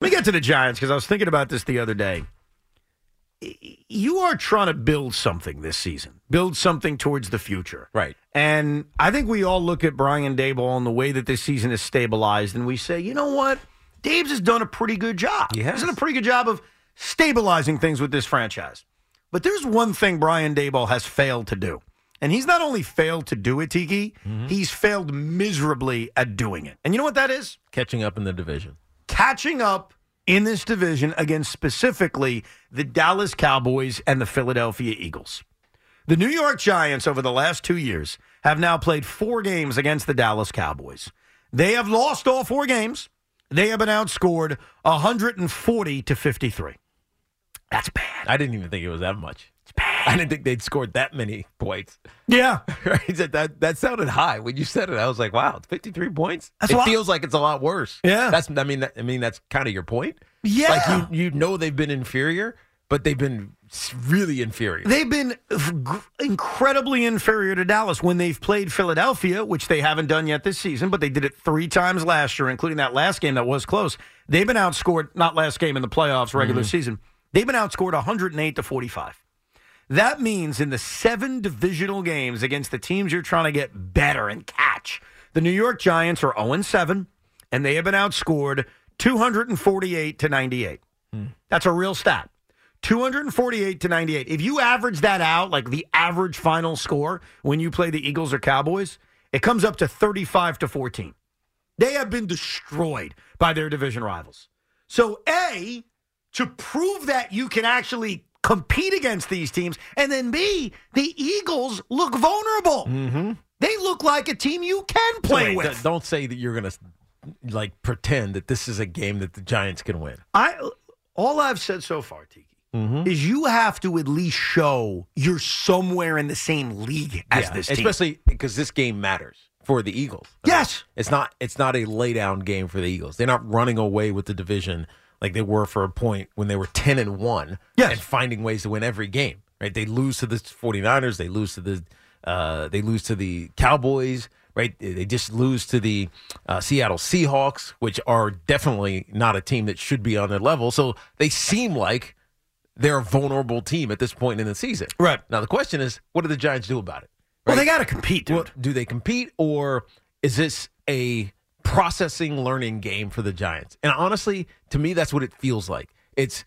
Let me get to the Giants because I was thinking about this the other day. You are trying to build something this season, build something towards the future. Right. And I think we all look at Brian Daboll and the way that this season is stabilized, and we say, you know what? Dave's has done a pretty good job. He has. He's done a pretty good job of stabilizing things with this franchise. But there's one thing Brian Daboll has failed to do. And he's not only failed to do it, Tiki, mm-hmm. he's failed miserably at doing it. And you know what that is? Catching up in the division. Catching up in this division against specifically the Dallas Cowboys and the Philadelphia Eagles. The New York Giants over the last two years have now played four games against the Dallas Cowboys. They have lost all four games. They have been outscored 140 to 53. That's bad. I didn't even think it was that much. I didn't think they'd scored that many points. Yeah. Right? That, that that sounded high when you said it. I was like, wow, 53 points. That's it feels like it's a lot worse. Yeah. That's I mean I mean that's kind of your point. Yeah. Like you you know they've been inferior, but they've been really inferior. They've been incredibly inferior to Dallas when they've played Philadelphia, which they haven't done yet this season, but they did it three times last year, including that last game that was close. They've been outscored, not last game in the playoffs, regular mm-hmm. season. They've been outscored 108 to 45. That means in the seven divisional games against the teams you're trying to get better and catch, the New York Giants are 0 7, and they have been outscored 248 to 98. Hmm. That's a real stat. 248 to 98. If you average that out, like the average final score when you play the Eagles or Cowboys, it comes up to 35 to 14. They have been destroyed by their division rivals. So, A, to prove that you can actually compete against these teams, and then B, the Eagles look vulnerable. Mm-hmm. They look like a team you can play Wait, with. Don't say that you're gonna like pretend that this is a game that the Giants can win. I all I've said so far, Tiki, is you have to at least show you're somewhere in the same league as Yeah, this team. especially because this game matters for the Eagles. Yes. It's not it's not a laydown game for the Eagles. They're not running away with the division like they were for a point when they were 10 and 1 Yes. and finding ways to win every game. Right? They lose to the 49ers, they lose to the uh, they lose to the Cowboys, right? They just lose to the uh, Seattle Seahawks, which are definitely not a team that should be on their level. So they seem like they're a vulnerable team at this point in the season. Right. Now the question is, what do the Giants do about it? well, they got to compete, dude. Well, do they compete or is this a processing learning game for the Giants? And honestly, to me, that's what it feels like. It's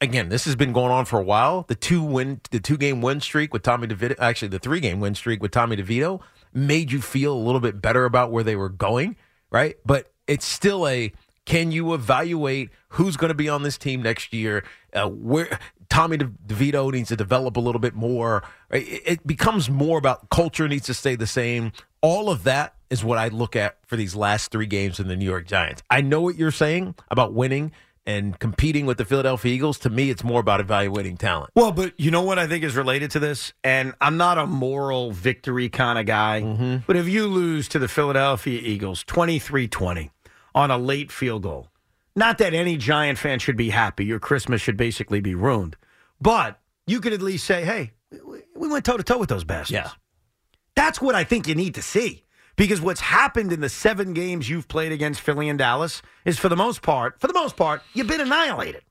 again, this has been going on for a while. The two win, the two game win streak with Tommy DeVito, actually the three game win streak with Tommy DeVito, made you feel a little bit better about where they were going, right? But it's still a can you evaluate who's going to be on this team next year? Uh, where Tommy De- DeVito needs to develop a little bit more. Right? It, it becomes more about culture needs to stay the same. All of that is what I look at for these last three games in the New York Giants. I know what you're saying about winning and competing with the Philadelphia Eagles. To me, it's more about evaluating talent. Well, but you know what I think is related to this? And I'm not a moral victory kind of guy, Mm-hmm. but if you lose to the Philadelphia Eagles 23 20 on a late field goal, not that any Giant fan should be happy. Your Christmas should basically be ruined. But you could at least say, hey, we- we went toe to toe with those bastards. Yeah. That's what I think you need to see. Because what's happened in the seven games you've played against Philly and Dallas is for the most part, for the most part, you've been annihilated.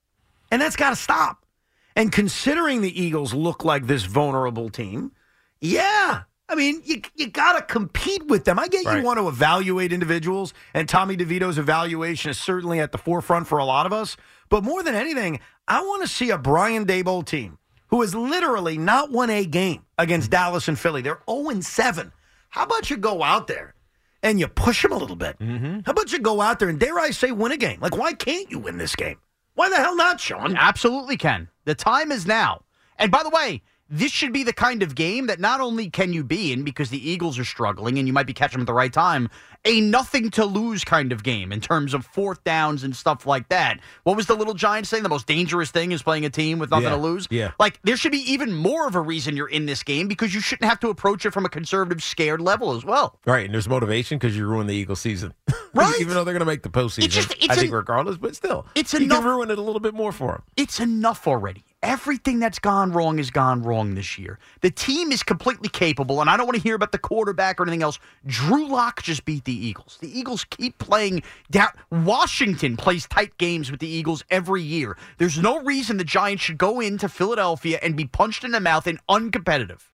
And that's got to stop. And considering the Eagles look like this vulnerable team, yeah. I mean, you, you got to compete with them. I get you want to evaluate individuals, and Tommy DeVito's evaluation is certainly at the forefront for a lot of us. But more than anything, I want to see a Brian Daboll team who has literally not won a game against Dallas and Philly. They're 0 7. How about you go out there and you push them a little bit? Mm-hmm. How about you go out there and, dare I say, win a game? Like, why can't you win this game? Why the hell not, Sean? Absolutely can. The time is now. And by the way, this should be the kind of game that not only can you be in because the Eagles are struggling and you might be catching them at the right time, a nothing to lose kind of game in terms of fourth downs and stuff like that. What was the little giant saying? The most dangerous thing is playing a team with nothing Yeah, to lose. yeah. Like there should be even more of a reason you're in this game because you shouldn't have to approach it from a conservative, scared level as well. Right, and there's motivation because you ruined the Eagles season. Right. Even though they're going to make the postseason, It's just- it's I think an- regardless, but still, it's you enough- can ruin it a little bit more for them. It's enough already. Everything that's gone wrong has gone wrong this year. The team is completely capable, and I don't want to hear about the quarterback or anything else. Drew Lock just beat the Eagles. The Eagles keep playing down. Washington plays tight games with the Eagles every year. There's no reason the Giants should go into Philadelphia and be punched in the mouth and uncompetitive.